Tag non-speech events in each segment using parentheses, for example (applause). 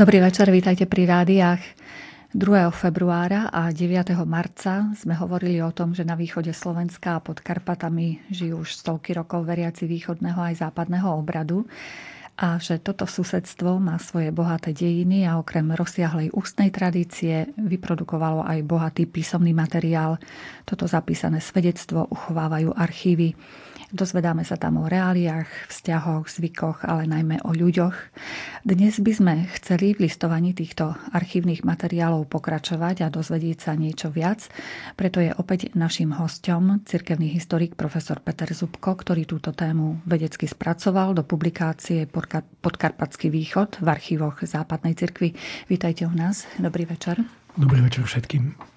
Dobrý večer, vítajte pri rádiách. 2. februára a 9. marca sme hovorili o tom, že na východe Slovenska a pod Karpatami žijú už stovky rokov veriaci východného aj západného obradu a že toto susedstvo má svoje bohaté dejiny a okrem rozsiahlej ústnej tradície vyprodukovalo aj bohatý písomný materiál. Toto zapísané svedectvo uchovávajú archívy. Dozvedáme sa tam o reáliách, vzťahoch, zvykoch, ale najmä o ľuďoch. Dnes by sme chceli v listovaní týchto archívnych materiálov pokračovať a dozvedieť sa niečo viac. Preto je opäť našim hostom cirkevný historik profesor Peter Zubko, ktorý túto tému vedecky spracoval do publikácie Podkarpatský východ v archívoch Západnej cirkvi. Vítajte u nás. Dobrý večer. Dobrý večer všetkým.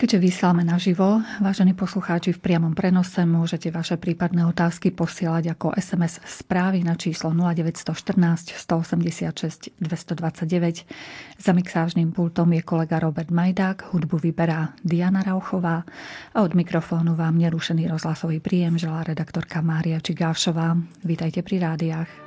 Keďže vysielame naživo, vážení poslucháči, v priamom prenose môžete vaše prípadné otázky posielať ako SMS správy na číslo 0914 186 229. Za mixážnym pultom je kolega Robert Majdák, hudbu vyberá Diana Rauchová a od mikrofónu vám nerušený rozhlasový príjem želá redaktorka Mária Čigášová. Vítajte pri rádiách.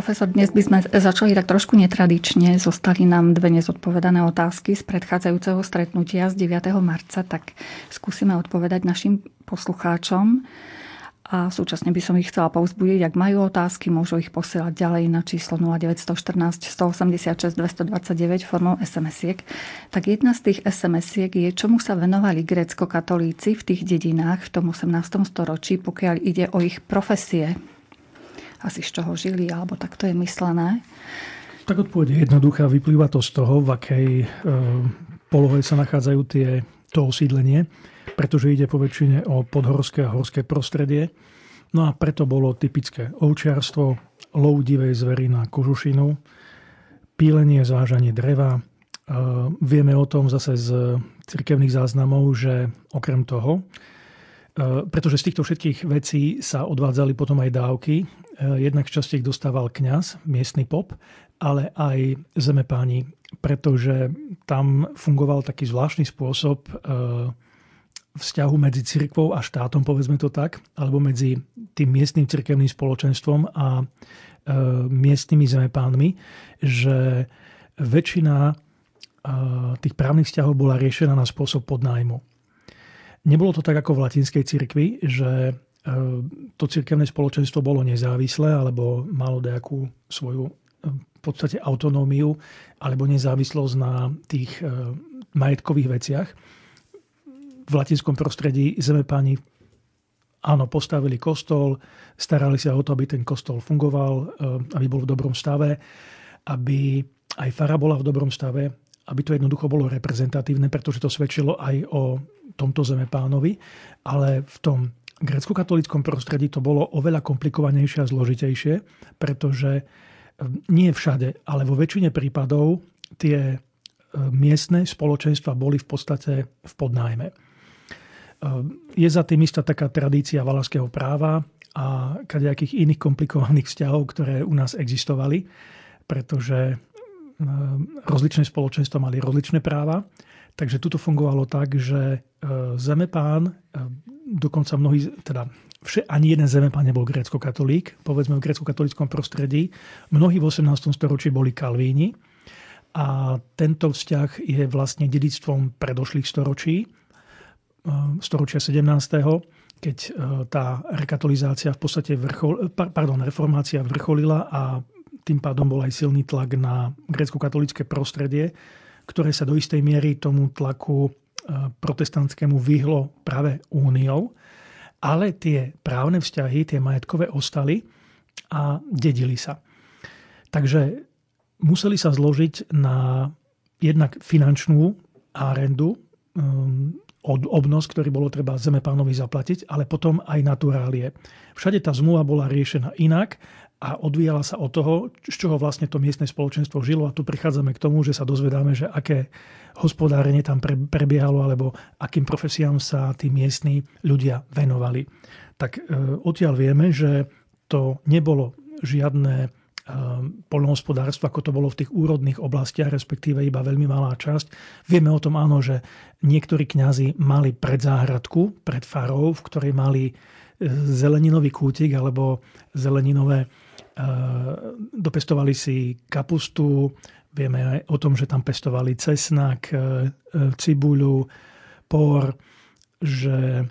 Profesor, dnes by sme začali tak trošku netradične. Zostali nám dve nezodpovedané otázky z predchádzajúceho stretnutia z 9. marca, tak skúsime odpovedať našim poslucháčom. A súčasne by som ich chcela povzbudiť, ak majú otázky, môžu ich posielať ďalej na číslo 0914 186 229 formou SMS-iek. Tak jedna z tých SMS-iek je, čomu sa venovali grécko-katolíci v tých dedinách v tom 18. storočí, pokiaľ ide o ich profesie. Asi z čoho žili, alebo tak to je myslené. Tak odpoveď je jednoduchá. Vyplýva to z toho, v akej e, polohe sa nachádzajú tie, to osídlenie pretože ide po väčšine o podhorské a horské prostredie. No a preto bolo typické ovčiarstvo, lov divej zvery na kožušinu, pílenie, zvážanie dreva. E, vieme o tom zase z cirkevných záznamov, že okrem toho, e, pretože z týchto všetkých vecí sa odvádzali potom aj dávky. E, jednak z časti ich dostával kňaz, miestny pop, ale aj zemepáni, pretože tam fungoval taký zvláštny spôsob vzťahu medzi cirkvou a štátom, povedzme to tak, alebo medzi tým miestnym cirkevným spoločenstvom a e, miestnymi zemepánmi, že väčšina tých právnych vzťahov bola riešená na spôsob podnájmu. Nebolo to tak ako v latinskej cirkvi, že to cirkevné spoločenstvo bolo nezávislé alebo malo nejakú svoju v podstate autonómiu alebo nezávislosť na tých majetkových veciach. V latinskom prostredí zemepáni áno, postavili kostol, starali sa o to, aby ten kostol fungoval, aby bol v dobrom stave, aby aj fara bola v dobrom stave, aby to jednoducho bolo reprezentatívne, pretože to svedčilo aj o tomto zemepánovi, ale v tom grecko-katolickom prostredí to bolo oveľa komplikovanejšie a zložitejšie, pretože eh, nie všade, ale vo väčšine prípadov tie eh, miestne spoločenstva boli v podstate v podnájme. Je za tým istá taká tradícia valašského práva a kadejakých iných (laughs) komplikovaných vzťahov, ktoré u nás existovali, pretože rozličné spoločenstva mali rozličné práva. Takže tuto fungovalo tak, že zemepán, dokonca mnohí, teda vše, ani jeden zemepán nebol grécko-katolík, povedzme v grécko-katolickom prostredí. Mnohí v 18. storočí boli kalvíni a tento vzťah je vlastne dedictvom predošlých storočí Eh, storočia 17., keď eh, tá rekatolizácia v podstate vrchol, pardon, reformácia vrcholila a tým pádom bol aj silný tlak na grécko-katolické prostredie, ktoré sa do istej miery tomu tlaku protestantskému vyhlo práve úniou, ale tie právne vzťahy, tie majetkové ostali a dedili sa. Takže museli sa zložiť na jednak finančnú árendu, od obnos, ktorý bolo treba zemepánovi zaplatiť, ale potom aj naturálie. Všade tá zmluva bola riešená inak a odvíjala sa od toho, z čoho vlastne to miestne spoločenstvo žilo. A tu prichádzame k tomu, že sa dozvedáme, že aké hospodárenie tam prebiehalo alebo akým profesiám sa tí miestni ľudia venovali. Tak e, odtiaľ vieme, že to nebolo žiadne Ehm, poľnohospodárstvo, ako to bolo v tých úrodných oblastiach, respektíve iba veľmi malá časť. Vieme o tom áno, že niektorí kňazi mali predzáhradku pred farou, v ktorej mali e, zeleninový kútik alebo zeleninové, e, dopestovali si kapustu, vieme aj o tom, že tam pestovali cesnak, e, cibuľu, por, že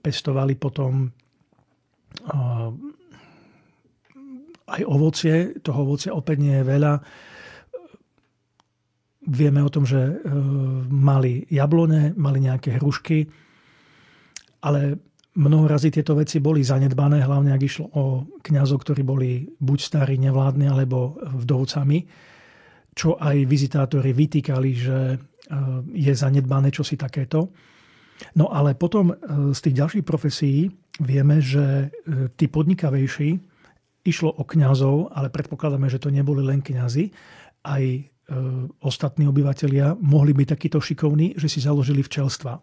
pestovali potom aj ovocie, toho ovocia opäť nie je veľa. Vieme o tom, že mali jablone, mali nejaké hrušky, ale mnoho razy tieto veci boli zanedbané, hlavne ak išlo o kňazov, ktorí boli buď starí, nevládni, alebo vdovcami, čo aj vizitátori vytýkali, že e, je zanedbané čosi takéto. No ale potom e, z tých ďalších profesí vieme, že tí podnikavejší Išlo o kňazov, ale predpokladáme, že to neboli len kňazi. Aj e, ostatní obyvateľia mohli byť takíto šikovní, že si založili včelstva.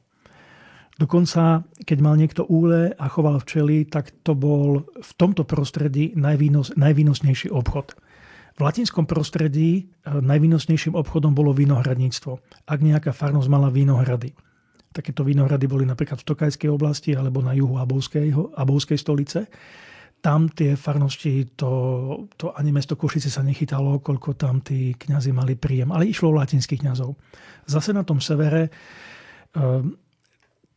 Dokonca, keď mal niekto úle a choval včely, tak to bol v tomto prostredí najvýnos, najvýnosnejší obchod. V latinskom prostredí e, najvýnosnejším obchodom bolo vinohradníctvo. Ak nejaká farnosť mala vinohrady. Takéto vinohrady boli napríklad v Tokajskej oblasti alebo na juhu Abovskej, stolice tam tie farnosti, to, to ani mesto Košice sa nechytalo, koľko tam tí kňazi mali príjem. Ale išlo o latinských kňazov. Zase na tom severe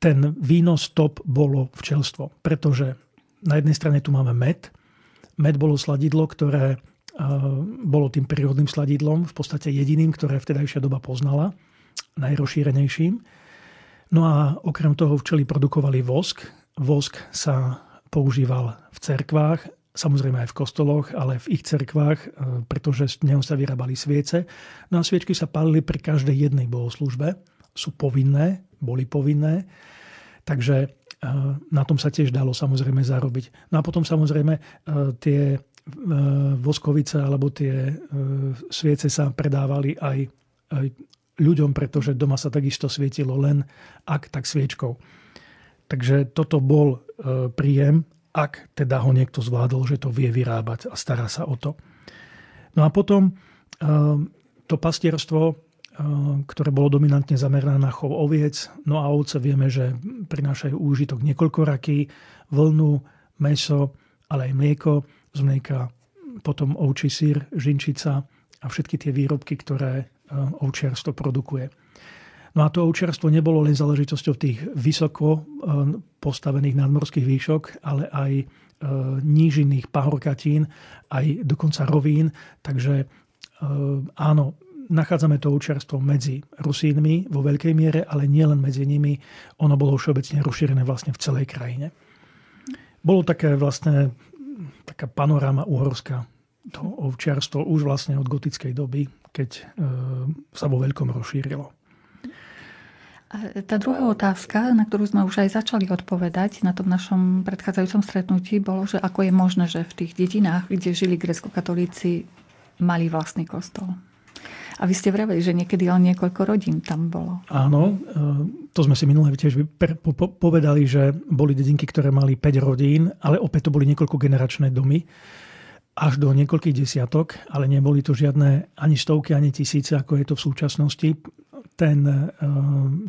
ten výnos top bolo včelstvo. Pretože na jednej strane tu máme med. Med bolo sladidlo, ktoré bolo tým prírodným sladidlom, v podstate jediným, ktoré vtedajšia doba poznala, najrozšírenejším. No a okrem toho včely produkovali vosk. Vosk sa používal v cerkvách, samozrejme aj v kostoloch, ale v ich cerkvách, e, pretože z neho sa vyrábali sviece. No a sviečky sa palili pri každej jednej bohoslužbe. Sú povinné, boli povinné. Takže e, na tom sa tiež dalo samozrejme zarobiť. No a potom samozrejme e, tie voskovice alebo tie sviece sa predávali aj, ľuďom, pretože doma sa takisto svietilo len ak tak sviečkou. Takže toto bol e, príjem, ak teda ho niekto zvládol, že to vie vyrábať a stará sa o to. No a potom e, to pastierstvo, e, ktoré bolo dominantne zamerané na chov oviec, no a ovce vieme, že prinášajú úžitok niekoľkoraký, vlnu, meso, ale aj mlieko, z mlieka potom ovčí sír, žinčica a všetky tie výrobky, ktoré ovčiarstvo produkuje. No a to ovčiarstvo nebolo len záležitosťou tých vysoko e, postavených nadmorských výšok, ale aj nížinných pahorkatín, aj dokonca rovín. Takže áno, nachádzame to ovčiarstvo medzi Rusínmi vo veľkej miere, ale nielen medzi nimi. Ono bolo všeobecne rozšírené vlastne v celej krajine. Bolo také vlastne taká panoráma uhorská to ovčiarstvo už vlastne od gotickej doby, keď sa vo veľkom rozšírilo. Tá druhá otázka, na ktorú sme už aj začali odpovedať na tom našom predchádzajúcom stretnutí, bolo, že ako je možné, že v tých dedinách, kde žili grecko-katolíci, mali vlastný kostol. A vy ste vraveli, že niekedy len niekoľko rodín tam bolo. Áno, e, to sme si minulé tiež povedali, že boli dedinky, ktoré mali 5 rodín, ale opäť to boli niekoľko generačné domy až do niekoľkých desiatok, ale neboli to žiadne ani stovky, ani tisíce, ako je to v súčasnosti ten, eh,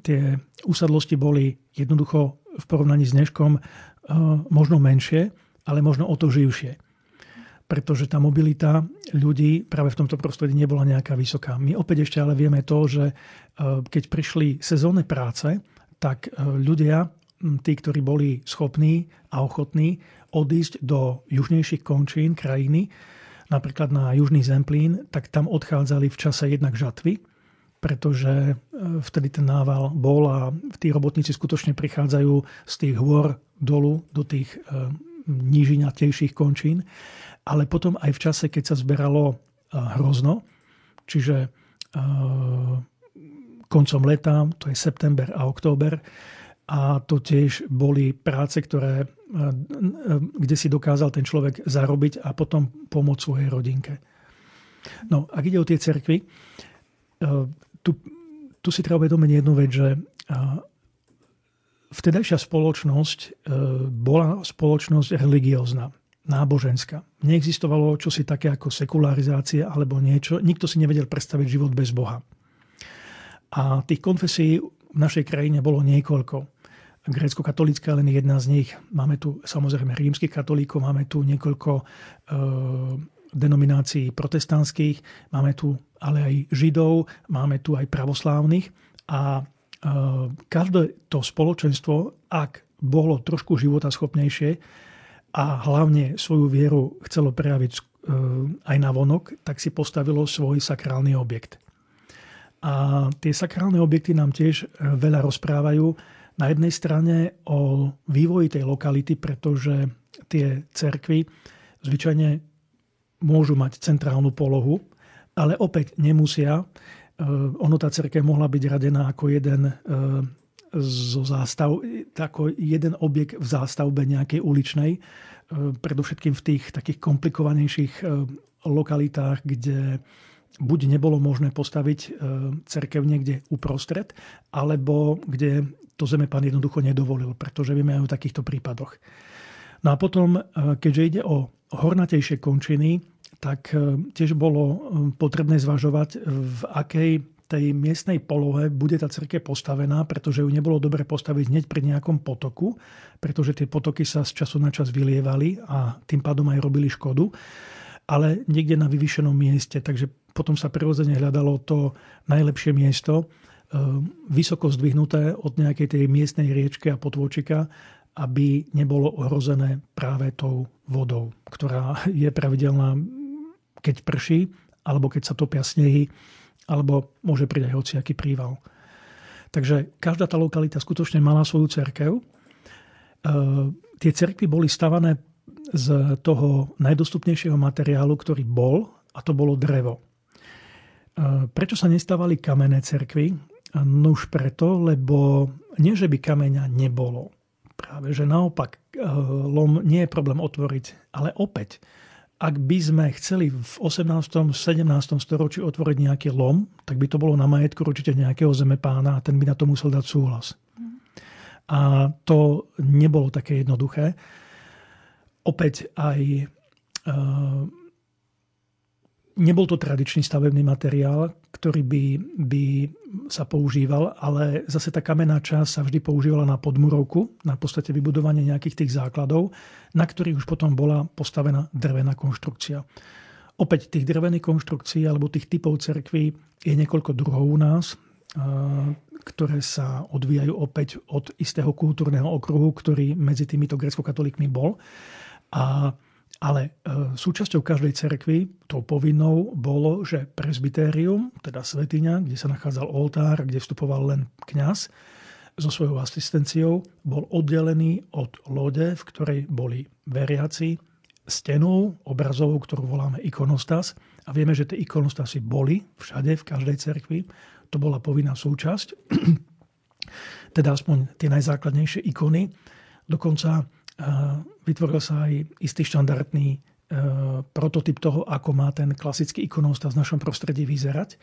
tie usadlosti boli jednoducho v porovnaní s dneškom eh, možno menšie, ale možno o to živšie. Pretože tá mobilita ľudí práve v tomto prostredí nebola nejaká vysoká. My opäť ešte ale vieme to, že eh, keď prišli sezónne práce, tak ľudia, hm, tí, ktorí boli schopní a ochotní odísť do južnejších končín krajiny, napríklad na južný Zemplín, tak tam odchádzali v čase jednak žatvy, pretože e, vtedy ten nával bol a tí robotníci skutočne prichádzajú z tých hôr dolu do tých e, nížinatejších končín. Ale potom aj v čase, keď sa zberalo e, hrozno, čiže koncom leta, to je september a október, a to tiež boli práce, ktoré, kde si dokázal ten človek zarobiť a potom pomôcť svojej rodinke. No, ak ide o tie cerkvy, tu, tu si treba uvedomiť jednu vec, že vtedajšia spoločnosť bola spoločnosť religiózna, náboženská. Neexistovalo čosi také ako sekularizácia alebo niečo. Nikto si nevedel predstaviť život bez Boha. A tých konfesí v našej krajine bolo niekoľko. Grécko-katolická len jedna z nich. Máme tu samozrejme rímskych katolíkov, máme tu niekoľko e, denominácií protestantských, máme tu ale aj Židov, máme tu aj pravoslávnych a e, každé to spoločenstvo, ak bolo trošku životaschopnejšie a hlavne svoju vieru chcelo prejaviť e, aj na vonok, tak si postavilo svoj sakrálny objekt. A tie sakrálne objekty nám tiež e, veľa rozprávajú. Na jednej strane o vývoji tej lokality, pretože tie cerkvy zvyčajne môžu mať centrálnu polohu, ale opäť nemusia. E, ono tá cerkev mohla byť radená ako jeden zo zástav, ako jeden objekt v zástavbe nejakej uličnej, e, predovšetkým v tých takých komplikovanejších lokalitách, kde buď nebolo možné postaviť cerkev niekde uprostred, alebo kde to pán jednoducho nedovolil, pretože vieme aj o takýchto prípadoch. No a potom, keďže ide o hornatejšie končiny, tak e, tiež bolo e, potrebné zvažovať, v akej tej miestnej polohe bude tá cerkev postavená, pretože ju nebolo dobre postaviť hneď pri nejakom potoku, pretože tie potoky sa z času na čas vylievali a tým pádom aj robili škodu, ale niekde na vyvýšenom mieste. Takže potom sa prirodzene hľadalo to najlepšie miesto, e, vysoko zdvihnuté od nejakej tej miestnej riečky a potôčika, aby nebolo ohrozené práve tou vodou, ktorá je pravidelná, keď prší, alebo keď sa topia snehy, alebo môže aj hociaký príval. Takže každá tá lokalita skutočne mala svoju cerkev. E, tie cerkvy boli stavané z toho najdostupnejšieho materiálu, ktorý bol, a to bolo drevo. E, prečo sa nestávali kamenné cerkvy? No už preto, lebo nie, že by kameňa nebolo. Práve, že naopak e, lom nie je problém otvoriť, ale opäť ak by sme chceli v 18. 17. storočí otvoriť nejaký lom, tak by to bolo na majetku určite nejakého zemepána a ten by na to musel dať súhlas. A to nebolo také jednoduché. Opäť aj e, Nebol to tradičný stavebný materiál, ktorý by, by sa používal, ale zase tá kamenná časť sa vždy používala na podmurovku, na podstate vybudovanie nejakých tých základov, na ktorých už potom bola postavená drevená konštrukcia. Opäť tých drevených konštrukcií alebo tých typov cerkví je niekoľko druhov u nás, ktoré sa odvíjajú opäť od istého kultúrneho okruhu, ktorý medzi týmito grecko-katolíkmi bol. A ale e, súčasťou každej cerkvy, tou povinnou, bolo, že presbytérium, teda svetiňa, kde sa nachádzal oltár, kde vstupoval len kňaz, so svojou asistenciou, bol oddelený od lode, v ktorej boli veriaci, stenou obrazovou, ktorú voláme ikonostas. A vieme, že tie ikonostasy boli všade, v každej cerkvi. To bola povinná súčasť. (clears throat) teda aspoň tie najzákladnejšie ikony. Dokonca vytvoril sa aj istý štandardný e, prototyp toho, ako má ten klasický ikonostas v našom prostredí vyzerať.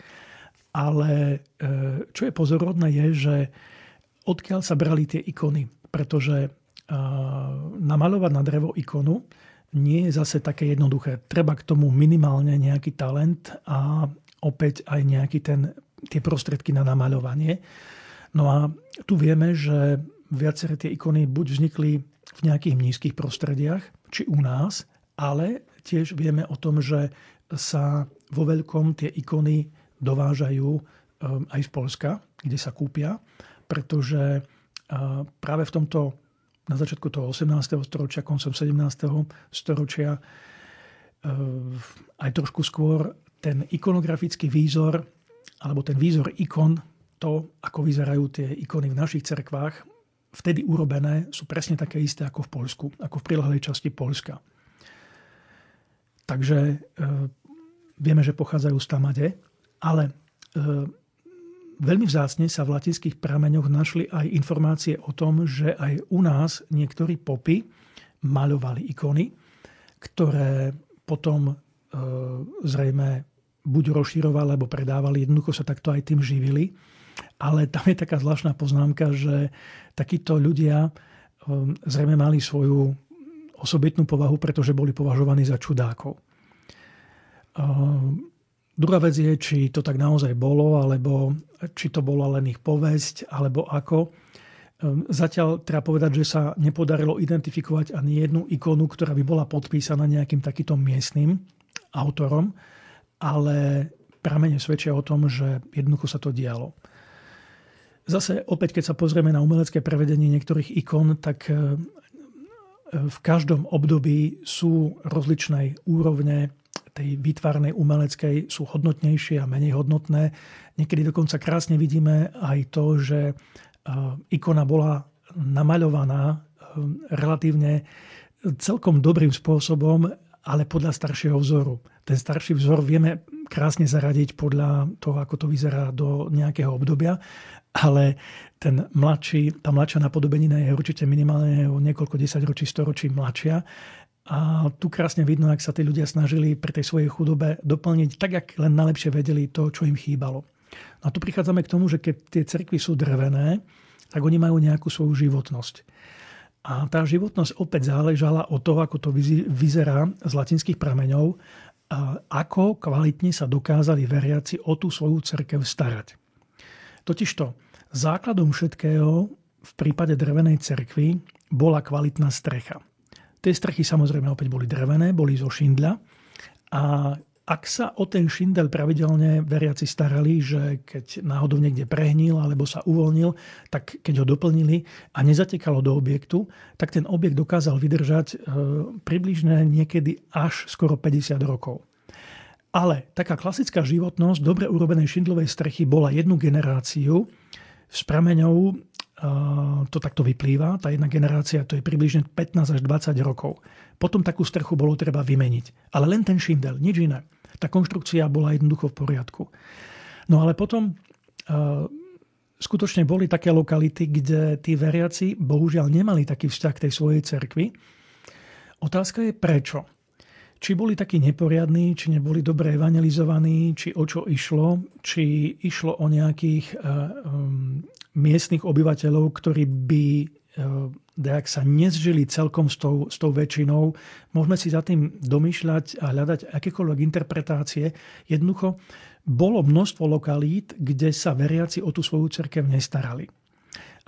Ale e, čo je pozorodné je, že odkiaľ sa brali tie ikony. Pretože e, namalovať na drevo ikonu nie je zase také jednoduché. Treba k tomu minimálne nejaký talent a opäť aj nejaký ten, tie prostriedky na namaľovanie. No a tu vieme, že viaceré tie ikony buď vznikli v nejakých nízkych prostrediach, či u nás, ale tiež vieme o tom, že sa vo veľkom tie ikony dovážajú um, aj z Polska, kde sa kúpia, pretože práve v tomto na začiatku toho 18. storočia, koncom 17. storočia, uh, aj trošku skôr ten ikonografický výzor, alebo ten výzor ikon, to, ako vyzerajú tie ikony v našich cerkvách, vtedy urobené sú presne také isté ako v Polsku, ako v prilahlej časti Polska. Takže e, vieme, že pochádzajú z Tamade, ale e, veľmi vzácne sa v latinských prameňoch našli aj informácie o tom, že aj u nás niektorí popy maľovali ikony, ktoré potom e, zrejme buď rozširovali, alebo predávali, jednoducho sa takto aj tým živili. Ale tam je taká zvláštna poznámka, že takíto ľudia um, zrejme mali svoju osobitnú povahu, pretože boli považovaní za čudákov. Um, druhá vec je, či to tak naozaj bolo, alebo či to bola len ich povesť, alebo ako. Um, zatiaľ treba povedať, že sa nepodarilo identifikovať ani jednu ikonu, ktorá by bola podpísaná nejakým takýmto miestnym autorom, ale pramene svedčia o tom, že jednoducho sa to dialo. Zase opäť, keď sa pozrieme na umelecké prevedenie niektorých ikon, tak e, v každom období sú rozličné úrovne tej výtvarnej umeleckej, sú hodnotnejšie a menej hodnotné. Niekedy dokonca krásne vidíme aj to, že e, ikona bola namaľovaná e, relatívne celkom dobrým spôsobom, ale podľa staršieho vzoru. Ten starší vzor vieme krásne zaradiť podľa toho, ako to vyzerá do nejakého obdobia ale ten mladší, tá mladšia napodobenina je určite minimálne o niekoľko desaťročí, storočí mladšia. A tu krásne vidno, ak sa tí ľudia snažili pri tej svojej chudobe doplniť tak, ak len najlepšie vedeli to, čo im chýbalo. No a tu prichádzame k tomu, že keď tie cerkvy sú drevené, tak oni majú nejakú svoju životnosť. A tá životnosť opäť záležala od toho, ako to vyzerá z latinských prameňov, ako kvalitne sa dokázali veriaci o tú svoju cerkev starať. Totižto základom všetkého v prípade drevenej cerkvy bola kvalitná strecha. Tie strechy samozrejme opäť boli drevené, boli zo šindľa a ak sa o ten šindel pravidelne veriaci starali, že keď náhodou niekde prehnil alebo sa uvoľnil, tak keď ho doplnili a nezatekalo do objektu, tak ten objekt dokázal vydržať e, približne niekedy až skoro 50 rokov. Ale taká klasická životnosť dobre urobenej šindlovej strechy bola jednu generáciu. S prameňou to takto vyplýva. Tá jedna generácia to je približne 15 až 20 rokov. Potom takú strechu bolo treba vymeniť. Ale len ten šindel, nič iné. Tá konštrukcia bola jednoducho v poriadku. No ale potom skutočne boli také lokality, kde tí veriaci bohužiaľ nemali taký vzťah k tej svojej cerkvi. Otázka je prečo či boli takí neporiadní, či neboli dobre evangelizovaní, či o čo išlo, či išlo o nejakých um, miestnych obyvateľov, ktorí by uh, sa nezžili celkom s tou, s tou väčšinou. Môžeme si za tým domýšľať a hľadať akékoľvek interpretácie. Jednoducho bolo množstvo lokalít, kde sa veriaci o tú svoju cerkev nestarali.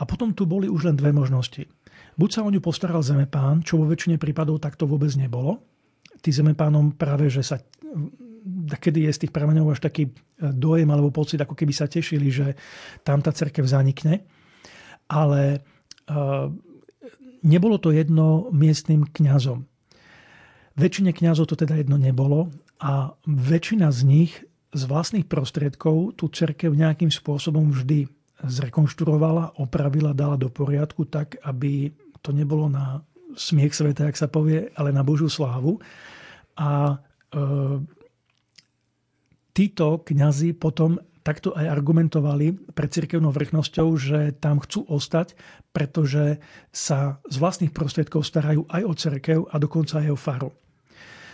A potom tu boli už len dve možnosti. Buď sa o ňu postaral zemepán, čo vo väčšine prípadov takto vôbec nebolo, tí zemepánom práve, že sa kedy je z tých prameňov až taký e, dojem alebo pocit, ako keby sa tešili, že tam tá cerkev zanikne. Ale nebolo to jedno miestnym kňazom. Väčšine kňazov to teda jedno nebolo a väčšina z nich z vlastných prostriedkov tú cerkev nejakým spôsobom vždy zrekonštruovala, opravila, dala do poriadku tak, aby to nebolo na smiech sveta, jak sa povie, ale na Božú slávu. A e, títo kňazi potom takto aj argumentovali pred cirkevnou vrchnosťou, že tam chcú ostať, pretože sa z vlastných prostriedkov starajú aj o cerkev a dokonca aj o faru.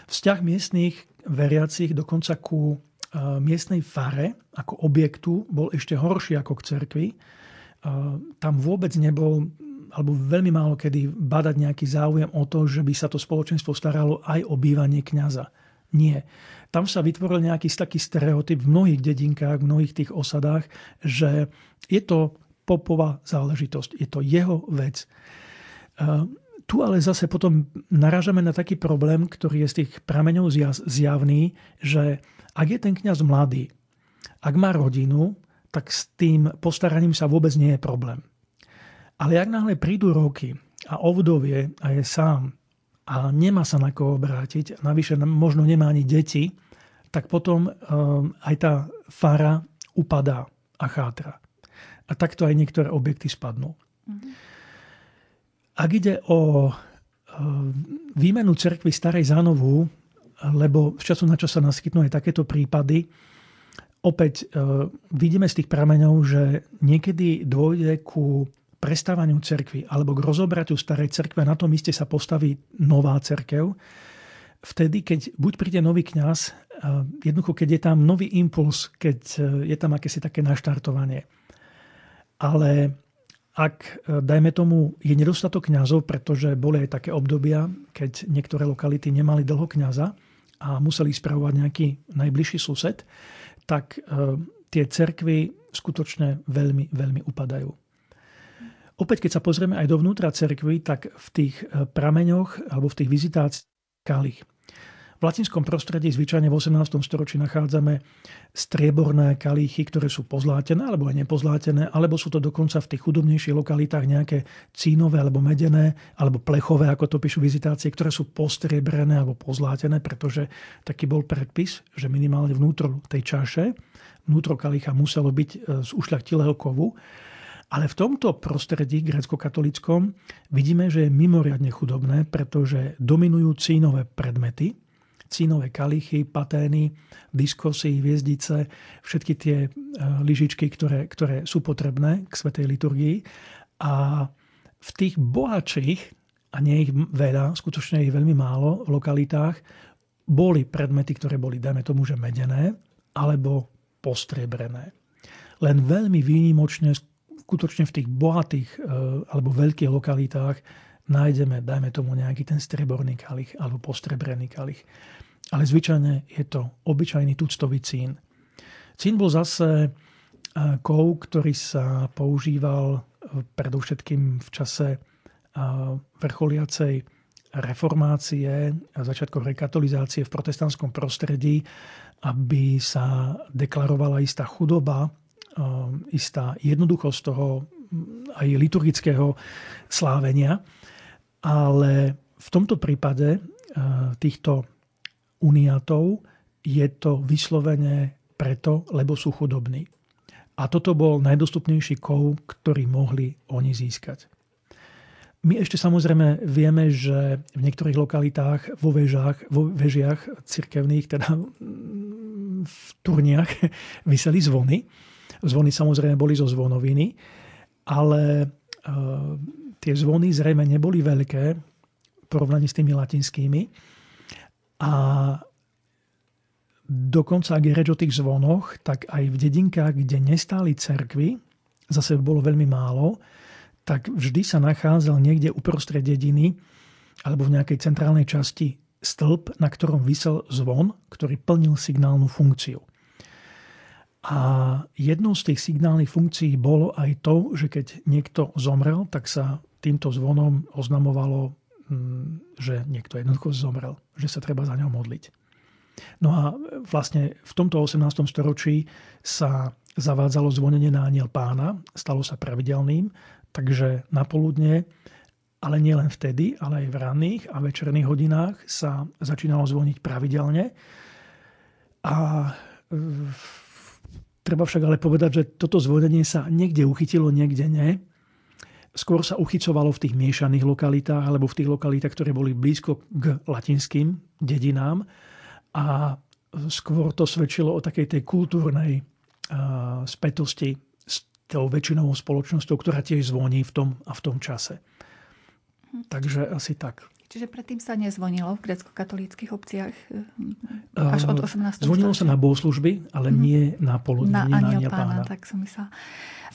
Vzťah miestných veriacich dokonca ku e, miestnej fare ako objektu bol ešte horší ako k cerkvi. E, tam vôbec nebol alebo veľmi málo kedy badať nejaký záujem o to, že by sa to spoločenstvo staralo aj o bývanie kňaza. Nie. Tam sa vytvoril nejaký taký stereotyp v mnohých dedinkách, v mnohých tých osadách, že je to popová záležitosť, je to jeho vec. Tu ale zase potom naražame na taký problém, ktorý je z tých prameňov zjavný, že ak je ten kňaz mladý, ak má rodinu, tak s tým postaraním sa vôbec nie je problém. Ale ak náhle prídu roky a ovdovie a je sám a nemá sa na koho obrátiť, navyše možno nemá ani deti, tak potom um, aj tá fara upadá a chátra. A takto aj niektoré objekty spadnú. Mm-hmm. Ak ide o um, výmenu cerkvy starej za novú, lebo z času na čas sa naskytnú aj takéto prípady, opäť uh, vidíme z tých prameňov, že niekedy dôjde ku prestávaniu cerkvy alebo k rozobratiu starej cerkve, na tom mieste sa postaví nová cerkev, vtedy, keď buď príde nový kňaz, jednoducho, keď je tam nový impuls, keď e, je tam akési také naštartovanie. Ale ak, e, dajme tomu, je nedostatok kňazov, pretože boli aj také obdobia, keď niektoré lokality nemali dlho kňaza a museli spravovať nejaký najbližší sused, tak e, tie cerkvy skutočne veľmi, veľmi upadajú. Opäť, keď sa pozrieme aj dovnútra cerkvy, tak v tých e, prameňoch alebo v tých vizitáciách v latinskom prostredí zvyčajne v 18. storočí nachádzame strieborné kalíchy, ktoré sú pozlátené alebo aj nepozlátené, alebo sú to dokonca v tých chudobnejších lokalitách nejaké cínové alebo medené alebo plechové, ako to píšu vizitácie, ktoré sú postriebrené alebo pozlátené, pretože taký bol predpis, že minimálne vnútro tej čaše, vnútro kalícha muselo byť e, z ušľachtilého kovu ale v tomto prostredí grecko-katolickom vidíme, že je mimoriadne chudobné, pretože dominujú cínové predmety, cínové kalichy, patény, diskosy, hviezdice, všetky tie e, lyžičky, ktoré, ktoré sú potrebné k svetej liturgii. A v tých bohatších, a nie ich veľa, skutočne ich veľmi málo v lokalitách, boli predmety, ktoré boli, dajme tomu, že medené, alebo postriebrené. Len veľmi výnimočne skutočne v tých bohatých e, alebo veľkých lokalitách nájdeme, dajme tomu, nejaký ten streborný kalich alebo postrebrený kalich. Ale zvyčajne je to obyčajný tuctový cín. Cín bol zase kov, ktorý sa používal predovšetkým v čase vrcholiacej reformácie a začiatkom rekatolizácie v protestantskom prostredí, aby sa deklarovala istá chudoba, istá jednoduchosť toho aj liturgického slávenia. Ale v tomto prípade týchto uniatov je to vyslovene preto, lebo sú chudobní. A toto bol najdostupnejší kov, ktorý mohli oni získať. My ešte samozrejme vieme, že v niektorých lokalitách vo, vežách, vo vežiach cirkevných, teda v turniach, (laughs) vyseli zvony. Zvony samozrejme boli zo zvonoviny, ale e, tie zvony zrejme neboli veľké v porovnaní s tými latinskými. A dokonca, ak je reč o tých zvonoch, tak aj v dedinkách, kde nestáli cerkvy, zase bolo veľmi málo, tak vždy sa nachádzal niekde uprostred dediny alebo v nejakej centrálnej časti stĺp, na ktorom vysel zvon, ktorý plnil signálnu funkciu. A jednou z tých signálnych funkcií bolo aj to, že keď niekto zomrel, tak sa týmto zvonom oznamovalo, mm, že niekto jednoducho zomrel, že sa treba za ňo modliť. No a vlastne v tomto 18. storočí sa zavádzalo zvonenie na aniel pána, stalo sa pravidelným Takže na poludne, ale nielen vtedy, ale aj v ranných a večerných hodinách sa začínalo zvoniť pravidelne. A treba však ale povedať, že toto zvonenie sa niekde uchytilo, niekde nie. Skôr sa uchycovalo v tých miešaných lokalitách alebo v tých lokalitách, ktoré boli blízko k latinským dedinám. A skôr to svedčilo o takej tej kultúrnej spätosti tou väčšinovou spoločnosťou, ktorá tiež zvoní v tom a v tom čase. Takže asi tak. Čiže predtým sa nezvonilo v grecko-katolíckých obciach eh, až od 18. Zvonilo sa na bohoslužby, ale mm-hmm. nie na poludne, na, na aniel pána. pána. Tak som myslela.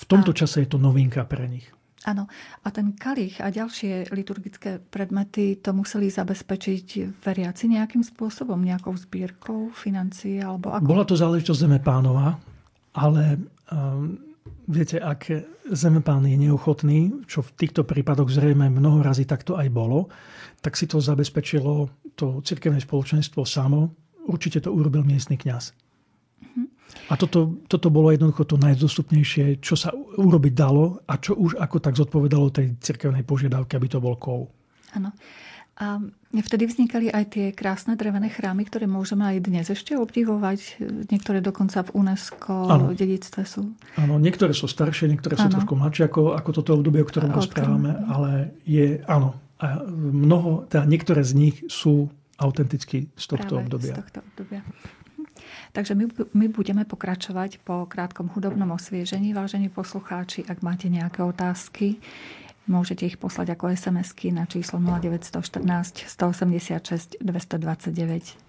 V tomto a... čase je to novinka pre nich. Áno. A ten kalich a ďalšie liturgické predmety to museli zabezpečiť veriaci nejakým spôsobom, nejakou zbierkou financií alebo ako? Bola to záležitosť zeme pánova, ale um, Viete, ak zemepán je neochotný, čo v týchto prípadoch zrejme mnoho razy takto aj bolo, tak si to zabezpečilo to cirkevné spoločenstvo samo. Určite to urobil miestny kňaz. Mhm. A toto, toto bolo jednoducho to najdostupnejšie, čo sa urobiť dalo a čo už ako tak zodpovedalo tej cirkevnej požiadavke, aby to bol kov. Áno. A vtedy vznikali aj tie krásne drevené chrámy, ktoré môžeme aj dnes ešte obdivovať. Niektoré dokonca v UNESCO ano. dedictve sú. Áno, niektoré sú staršie, niektoré ano. sú trošku mladšie ako, ako toto obdobie, o ktorom rozprávame, ale je, áno, a mnoho, teda niektoré z nich sú autenticky z tohto Práve obdobia. Z tohto obdobia. Takže my, my budeme pokračovať po krátkom hudobnom osviežení. Vážení poslucháči, ak máte nejaké otázky, Môžete ich poslať ako SMS-ky na číslo 0914 186 229.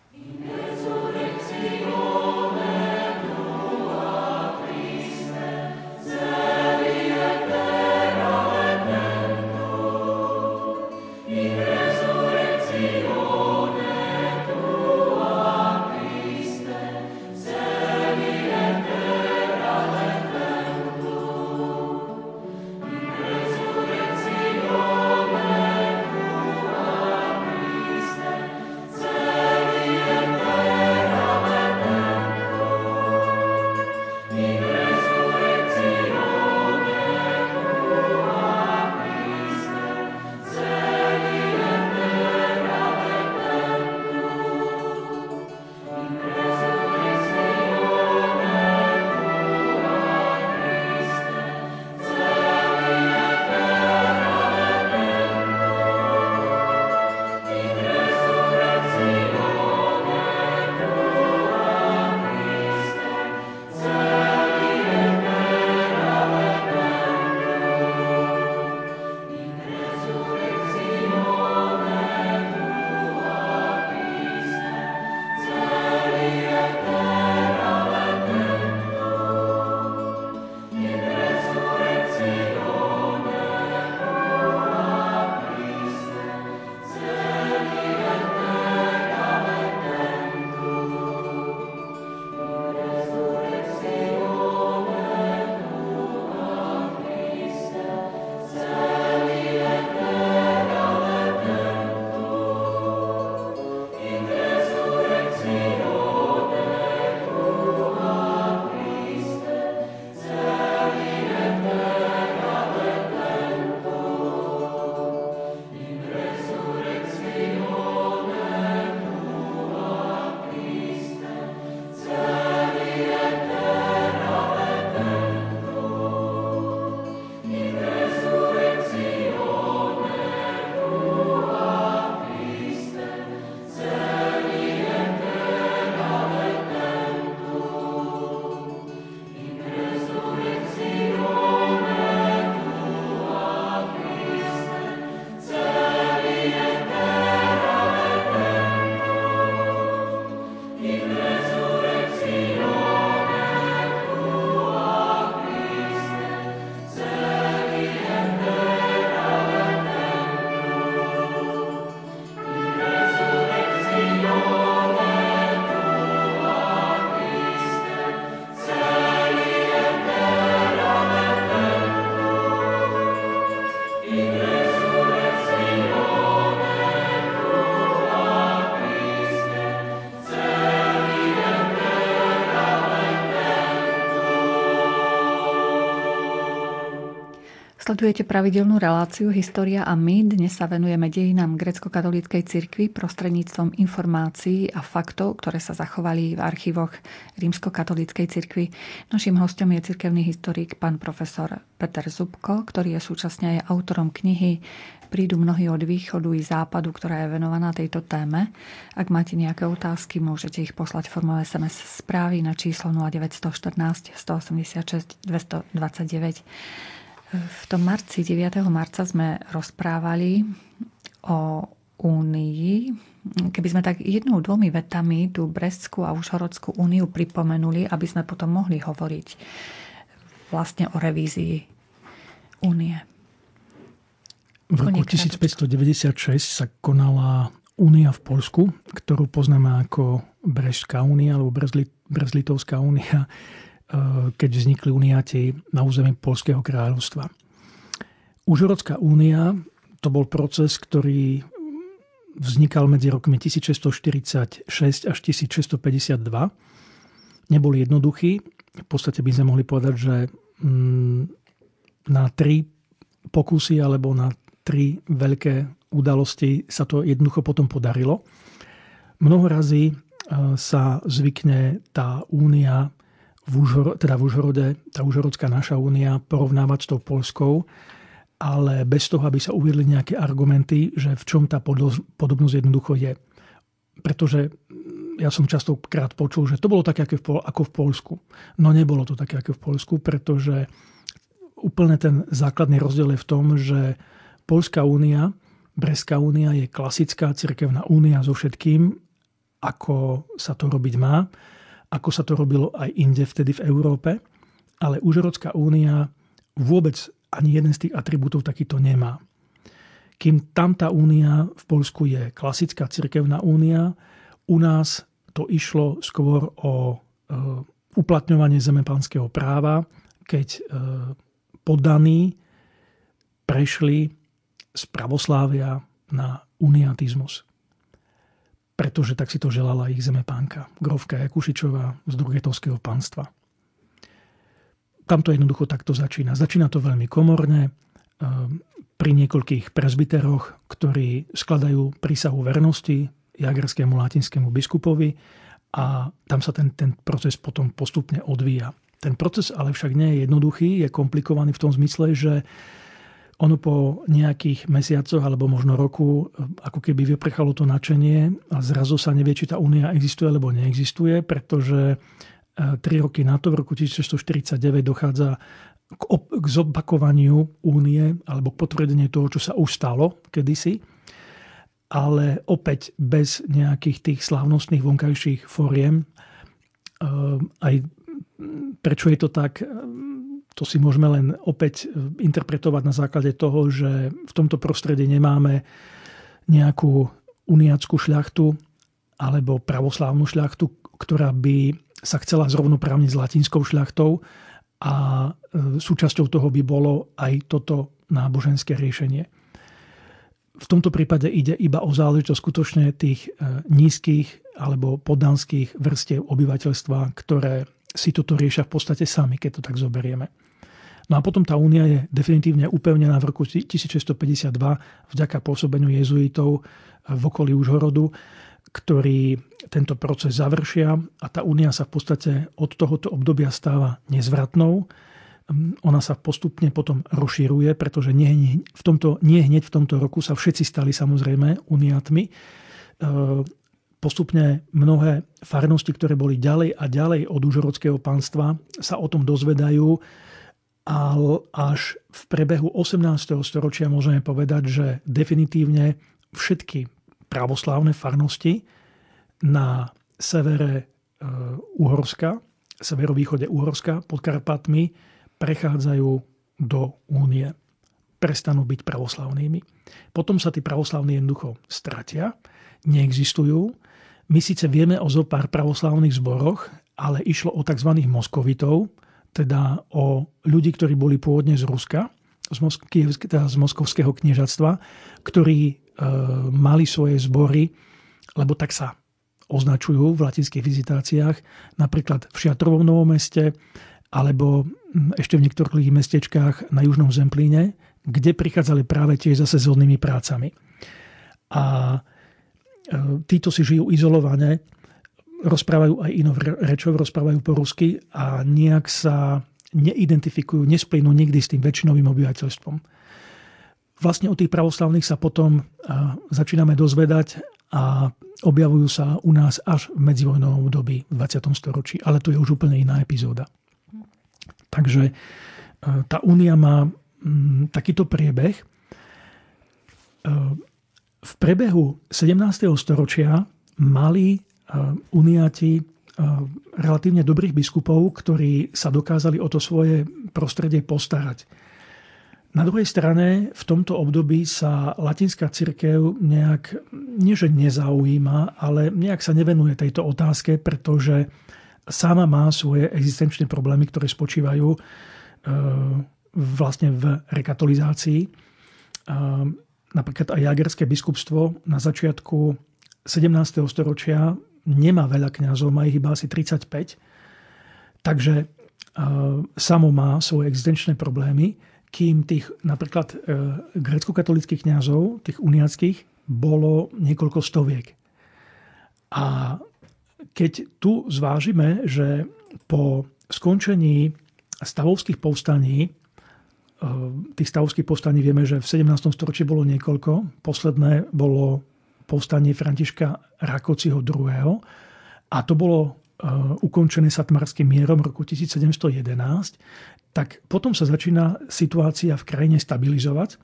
Sledujete pravidelnú reláciu História a my. Dnes sa venujeme dejinám grecko-katolíckej cirkvi prostredníctvom informácií a faktov, ktoré sa zachovali v archívoch rímsko-katolíckej cirkvi. Naším hostom je cirkevný historik pán profesor Peter Zubko, ktorý je súčasne aj autorom knihy Prídu mnohí od východu i západu, ktorá je venovaná tejto téme. Ak máte nejaké otázky, môžete ich poslať formou SMS správy na číslo 0914 186 229. V tom marci, 9. marca sme rozprávali o Únii. Keby sme tak jednou, dvomi vetami tú Brestskú a Užhorodskú úniu pripomenuli, aby sme potom mohli hovoriť vlastne o revízii únie. V roku 1596 sa konala únia v Polsku, ktorú poznáme ako Brešská únia alebo Brezlitovská únia keď vznikli uniati na území Polského kráľovstva. Užhorodská únia to bol proces, ktorý vznikal medzi rokmi 1646 až 1652. Nebol jednoduchý. V podstate by sme mohli povedať, že mm, na tri pokusy alebo na tri veľké udalosti sa to jednoducho potom podarilo. Mnoho razy eh, sa zvykne tá únia v, Užhor, teda v Užhorode, tá Užhorodská naša únia, porovnávať s tou Polskou, ale bez toho, aby sa uviedli nejaké argumenty, že v čom tá podobnosť jednoducho je. Pretože ja som častokrát počul, že to bolo také ako v Polsku. No nebolo to také ako v Polsku, pretože úplne ten základný rozdiel je v tom, že Polská únia, Breská únia je klasická cirkevná únia so všetkým, ako sa to robiť má ako sa to robilo aj inde vtedy v Európe, ale Užhorodská únia vôbec ani jeden z tých atribútov takýto nemá. Kým tam tá únia v Polsku je klasická cirkevná únia, u nás to išlo skôr o e, uplatňovanie zemepánskeho práva, keď e, poddaní prešli z pravoslávia na uniatizmus pretože tak si to želala ich zemepánka, grovka Jakušičová z Drugetovského panstva. Tam to jednoducho takto začína. Začína to veľmi komorne, ehm, pri niekoľkých prezbiteroch, ktorí skladajú prísahu vernosti jagerskému latinskému biskupovi a tam sa ten, ten proces potom postupne odvíja. Ten proces ale však nie je jednoduchý, je komplikovaný v tom zmysle, že ono po nejakých mesiacoch alebo možno roku ako keby vyprchalo to načenie a zrazu sa nevie, či tá únia existuje alebo neexistuje, pretože e, tri roky na to, v roku 1649, dochádza k, op- k zopakovaniu únie alebo k potvrdeniu toho, čo sa už stalo kedysi, ale opäť bez nejakých tých slávnostných vonkajších foriem. E, aj prečo je to tak, to si môžeme len opäť e, interpretovať na základe toho, že v tomto prostredí nemáme nejakú uniackú šľachtu alebo pravoslávnu šľachtu, ktorá by sa chcela zrovnoprávniť s latinskou šľachtou a e, súčasťou toho by bolo aj toto náboženské riešenie. V tomto prípade ide iba o záležitosť skutočne tých e, nízkych alebo poddanských vrstiev obyvateľstva, ktoré si toto riešia v podstate sami, keď to tak zoberieme. No a potom tá únia je definitívne upevnená v roku 1652 vďaka pôsobeniu jezuitov v okolí Užhorodu, ktorí tento proces završia a tá únia sa v podstate od tohoto obdobia stáva nezvratnou. Ona sa postupne potom rozširuje, pretože nie, v tomto, nie hneď v tomto roku sa všetci stali samozrejme uniátmi. Postupne mnohé farnosti, ktoré boli ďalej a ďalej od užhorodského pánstva, sa o tom dozvedajú a až v prebehu 18. storočia môžeme povedať, že definitívne všetky pravoslávne farnosti na severe e, Uhorska, severovýchode Uhorska pod Karpatmi prechádzajú do únie. Prestanú byť pravoslavnými. Potom sa tí pravoslavní jednoducho stratia, neexistujú. My síce vieme o zo pár pravoslavných zboroch, ale išlo o tzv. moskovitov, teda o ľudí, ktorí boli pôvodne z Ruska, z, Moskvy, teda z moskovského kniežatstva, ktorí e, mali svoje zbory, lebo tak sa označujú v latinských vizitáciách, napríklad v Šiatrovom Novom meste alebo ešte v niektorých mestečkách na južnom Zemplíne, kde prichádzali práve tiež za sezónnymi prácami. A títo si žijú izolovane, rozprávajú aj inou rečou, rozprávajú po rusky a nejak sa neidentifikujú, nesplynú nikdy s tým väčšinovým obyvateľstvom. Vlastne o tých pravoslavných sa potom začíname dozvedať a objavujú sa u nás až v medzivojnovom období v 20. storočí, ale to je už úplne iná epizóda. Takže tá únia má takýto priebeh. V prebehu 17. storočia mali uniati relatívne dobrých biskupov, ktorí sa dokázali o to svoje prostredie postarať. Na druhej strane v tomto období sa latinská cirkev nejak, nie že nezaujíma, ale nejak sa nevenuje tejto otázke, pretože sama má svoje existenčné problémy, ktoré spočívajú e, vlastne v rekatolizácii. Napríklad aj Jagerské biskupstvo na začiatku 17. storočia nemá veľa kňazov, má ich iba asi 35. Takže e, samo má svoje existenčné problémy kým tých napríklad e, grecko-katolických kňazov, tých uniackých, bolo niekoľko stoviek. A keď tu zvážime, že po skončení stavovských povstaní, tých stavovských povstaní vieme, že v 17. storočí bolo niekoľko, posledné bolo povstanie Františka Rakociho II. A to bolo e, ukončené satmarským mierom roku 1711 tak potom sa začína situácia v krajine stabilizovať.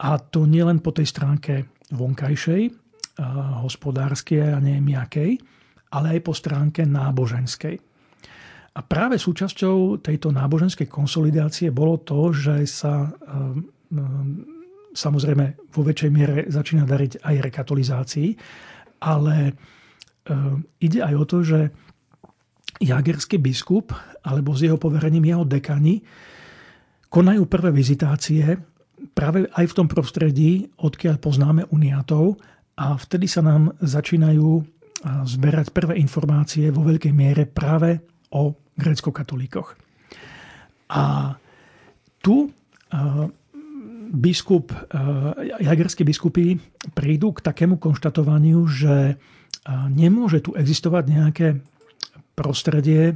A to nielen po tej stránke vonkajšej, hospodárskej a nejakej, ale aj po stránke náboženskej. A práve súčasťou tejto náboženskej konsolidácie bolo to, že sa samozrejme vo väčšej miere začína dariť aj rekatolizácii, ale ide aj o to, že jagerský biskup alebo s jeho poverením jeho dekani konajú prvé vizitácie práve aj v tom prostredí, odkiaľ poznáme uniatov a vtedy sa nám začínajú zberať prvé informácie vo veľkej miere práve o grécko-katolíkoch. A tu biskup, jagerskí biskupy prídu k takému konštatovaniu, že nemôže tu existovať nejaké prostredie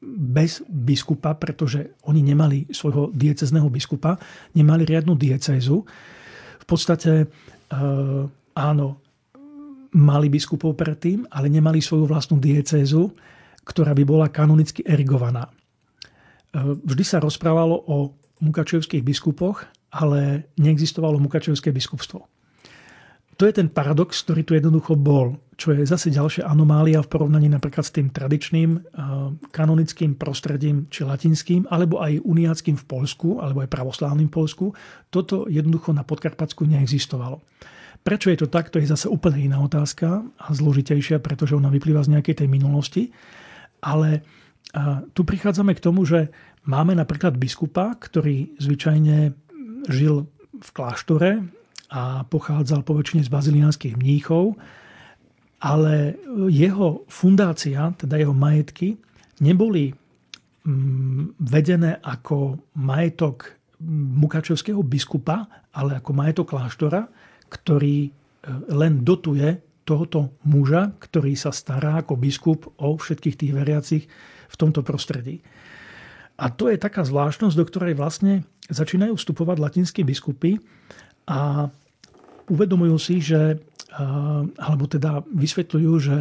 bez biskupa, pretože oni nemali svojho diecezného biskupa, nemali riadnu diecézu. V podstate áno, mali biskupov predtým, ale nemali svoju vlastnú diecézu, ktorá by bola kanonicky erigovaná. Vždy sa rozprávalo o mukačevských biskupoch, ale neexistovalo mukačevské biskupstvo. To je ten paradox, ktorý tu jednoducho bol, čo je zase ďalšia anomália v porovnaní napríklad s tým tradičným eh, kanonickým prostredím, či latinským, alebo aj uniackým v Polsku, alebo aj pravoslávnym Polsku. Toto jednoducho na Podkarpatsku neexistovalo. Prečo je to tak, to je zase úplne iná otázka a zložitejšia, pretože ona vyplýva z nejakej tej minulosti. Ale eh, tu prichádzame k tomu, že máme napríklad biskupa, ktorý zvyčajne žil v kláštore, a pochádzal po väčšine z baziliánskych mníchov, ale jeho fundácia, teda jeho majetky, neboli mm, vedené ako majetok mukačevského biskupa, ale ako majetok kláštora, ktorý e, len dotuje tohoto muža, ktorý sa stará ako biskup o všetkých tých veriacich v tomto prostredí. A to je taká zvláštnosť, do ktorej vlastne začínajú vstupovať latinskí biskupy a uvedomujú si, že, alebo teda vysvetľujú, že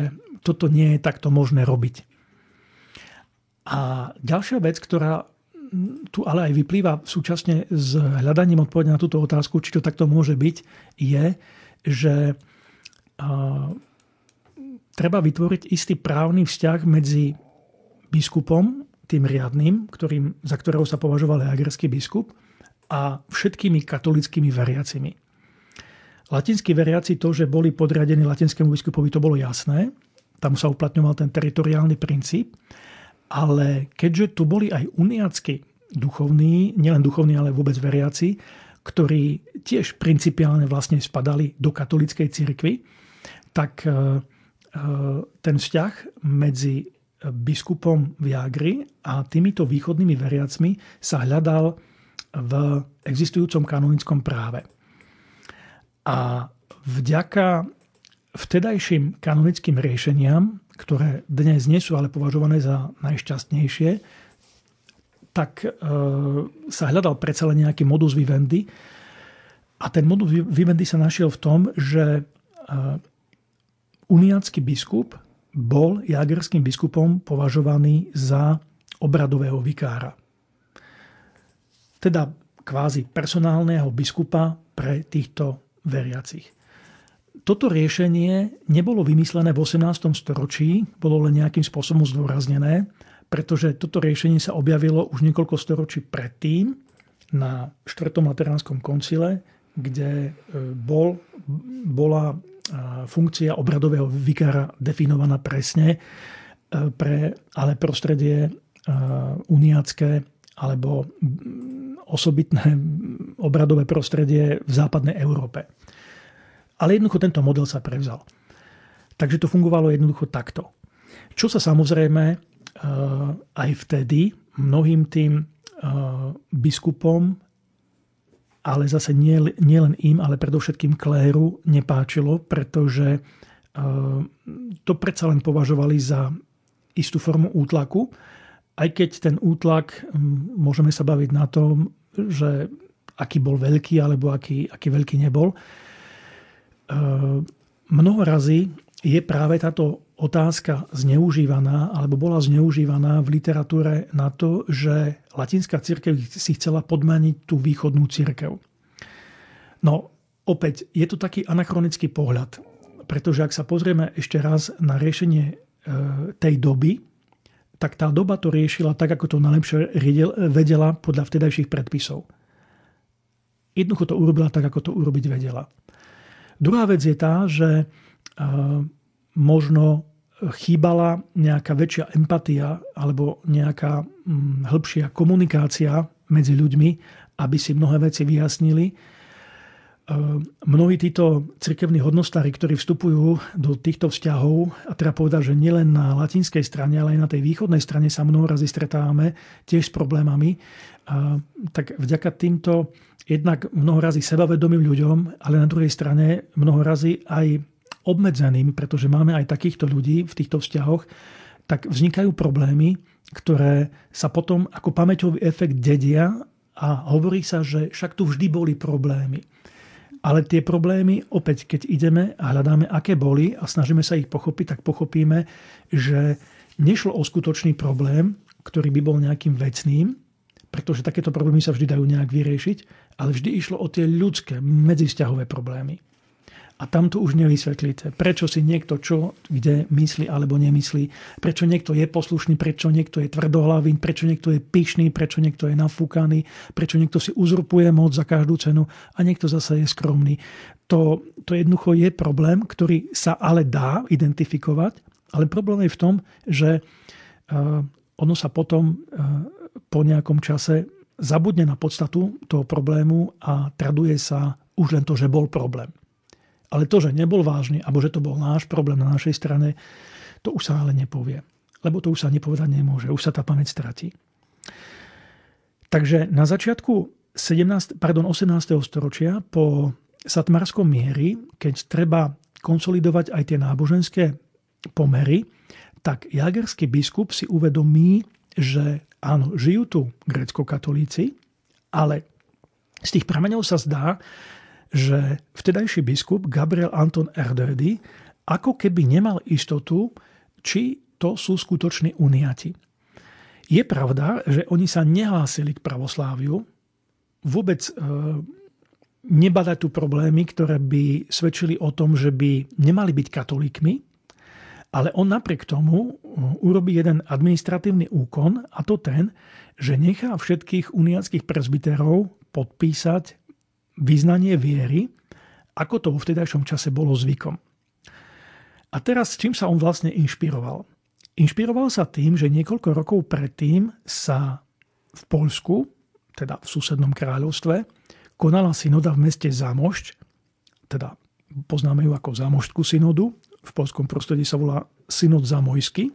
toto nie je takto možné robiť. A ďalšia vec, ktorá tu ale aj vyplýva súčasne s hľadaním odpovede na túto otázku, či to takto môže byť, je, že treba vytvoriť istý právny vzťah medzi biskupom, tým riadným, ktorým, za ktorého sa považoval jagerský biskup, a všetkými katolickými veriacimi. Latinskí veriaci to, že boli podriadení latinskému biskupovi, to bolo jasné. Tam sa uplatňoval ten teritoriálny princíp. Ale keďže tu boli aj uniacky duchovní, nielen duchovní, ale vôbec veriaci, ktorí tiež principiálne vlastne spadali do katolíckej cirkvi, tak e, e, ten vzťah medzi biskupom v a týmito východnými veriacmi sa hľadal v existujúcom kanonickom práve. A vďaka vtedajším kanonickým riešeniam, ktoré dnes nie sú ale považované za najšťastnejšie, tak e, sa hľadal predsa len nejaký modus vivendi. A ten modus vivendi sa našiel v tom, že uniácky biskup bol jagerským biskupom považovaný za obradového vikára. Teda kvázi personálneho biskupa pre týchto veriacich. Toto riešenie nebolo vymyslené v 18. storočí, bolo len nejakým spôsobom zdôraznené, pretože toto riešenie sa objavilo už niekoľko storočí predtým na 4. Lateránskom koncile, kde e, bol, bola funkcia obradového vikára definovaná presne, e, pre, ale prostredie e, uniacké alebo osobitné obradové prostredie v západnej Európe. Ale jednoducho tento model sa prevzal. Takže to fungovalo jednoducho takto. Čo sa samozrejme e, aj vtedy mnohým tým biskupom ale zase nie, nie len im, ale predovšetkým kléru nepáčilo, pretože eh, to predsa len považovali za istú formu útlaku, aj keď ten útlak, môžeme sa baviť na tom, že aký bol veľký alebo aký, aký veľký nebol. Eh, mnoho razy je práve táto otázka zneužívaná, alebo bola zneužívaná v literatúre na to, že latinská církev si chcela podmaniť tú východnú církev. No, opäť, je to taký anachronický pohľad, pretože ak sa pozrieme ešte raz na riešenie e, tej doby, tak tá doba to riešila tak, ako to najlepšie vedela podľa vtedajších predpisov. Jednoducho to urobila tak, ako to urobiť vedela. Druhá vec je tá, že možno chýbala nejaká väčšia empatia alebo nejaká mm, hĺbšia komunikácia medzi ľuďmi, aby si mnohé veci vyjasnili. Mnohí títo cirkevní hodnostári, ktorí vstupujú do týchto vzťahov, a treba povedať, že nielen na latinskej strane, ale aj na tej východnej strane sa mnoho razy stretávame tiež s problémami, tak vďaka týmto jednak mnoho razy sebavedomým ľuďom, ale na druhej strane mnoho razy aj obmedzeným, pretože máme aj takýchto ľudí v týchto vzťahoch, tak vznikajú problémy, ktoré sa potom ako pamäťový efekt dedia a hovorí sa, že však tu vždy boli problémy. Ale tie problémy, opäť keď ideme a hľadáme, aké boli a snažíme sa ich pochopiť, tak pochopíme, že nešlo o skutočný problém, ktorý by bol nejakým vecným, pretože takéto problémy sa vždy dajú nejak vyriešiť, ale vždy išlo o tie ľudské, medzivzťahové problémy. A tam to už nevysvetlíte. Prečo si niekto čo, kde myslí alebo nemyslí. Prečo niekto je poslušný, prečo niekto je tvrdohlavý, prečo niekto je pyšný, prečo niekto je nafúkaný, prečo niekto si uzurpuje moc za každú cenu a niekto zase je skromný. To, to jednoducho je problém, ktorý sa ale dá identifikovať, ale problém je v tom, že uh, ono sa potom uh, po nejakom čase zabudne na podstatu toho problému a traduje sa už len to, že bol problém. Ale to, že nebol vážny, alebo že to bol náš problém na našej strane, to už sa ale nepovie. Lebo to už sa nepovedať nemôže. Už sa tá pamäť stratí. Takže na začiatku 17, pardon, 18. storočia po Satmarskom miery, keď treba konsolidovať aj tie náboženské pomery, tak jagerský biskup si uvedomí, že áno, žijú tu grecko-katolíci, ale z tých prameňov sa zdá, že vtedajší biskup Gabriel Anton Erdödy ako keby nemal istotu, či to sú skutoční uniati. Je pravda, že oni sa nehlásili k pravosláviu, vôbec e, nebadať tu problémy, ktoré by svedčili o tom, že by nemali byť katolíkmi, ale on napriek tomu e, urobí jeden administratívny úkon a to ten, že nechá všetkých uniackých prezbiterov podpísať vyznanie viery, ako to vo vtedajšom čase bolo zvykom. A teraz čím sa on vlastne inšpiroval? Inšpiroval sa tým, že niekoľko rokov predtým sa v Polsku, teda v susednom kráľovstve, konala synoda v meste Zamošť, teda poznáme ju ako Zamoštskú synodu, v polskom prostredí sa volá synod Zamojsky.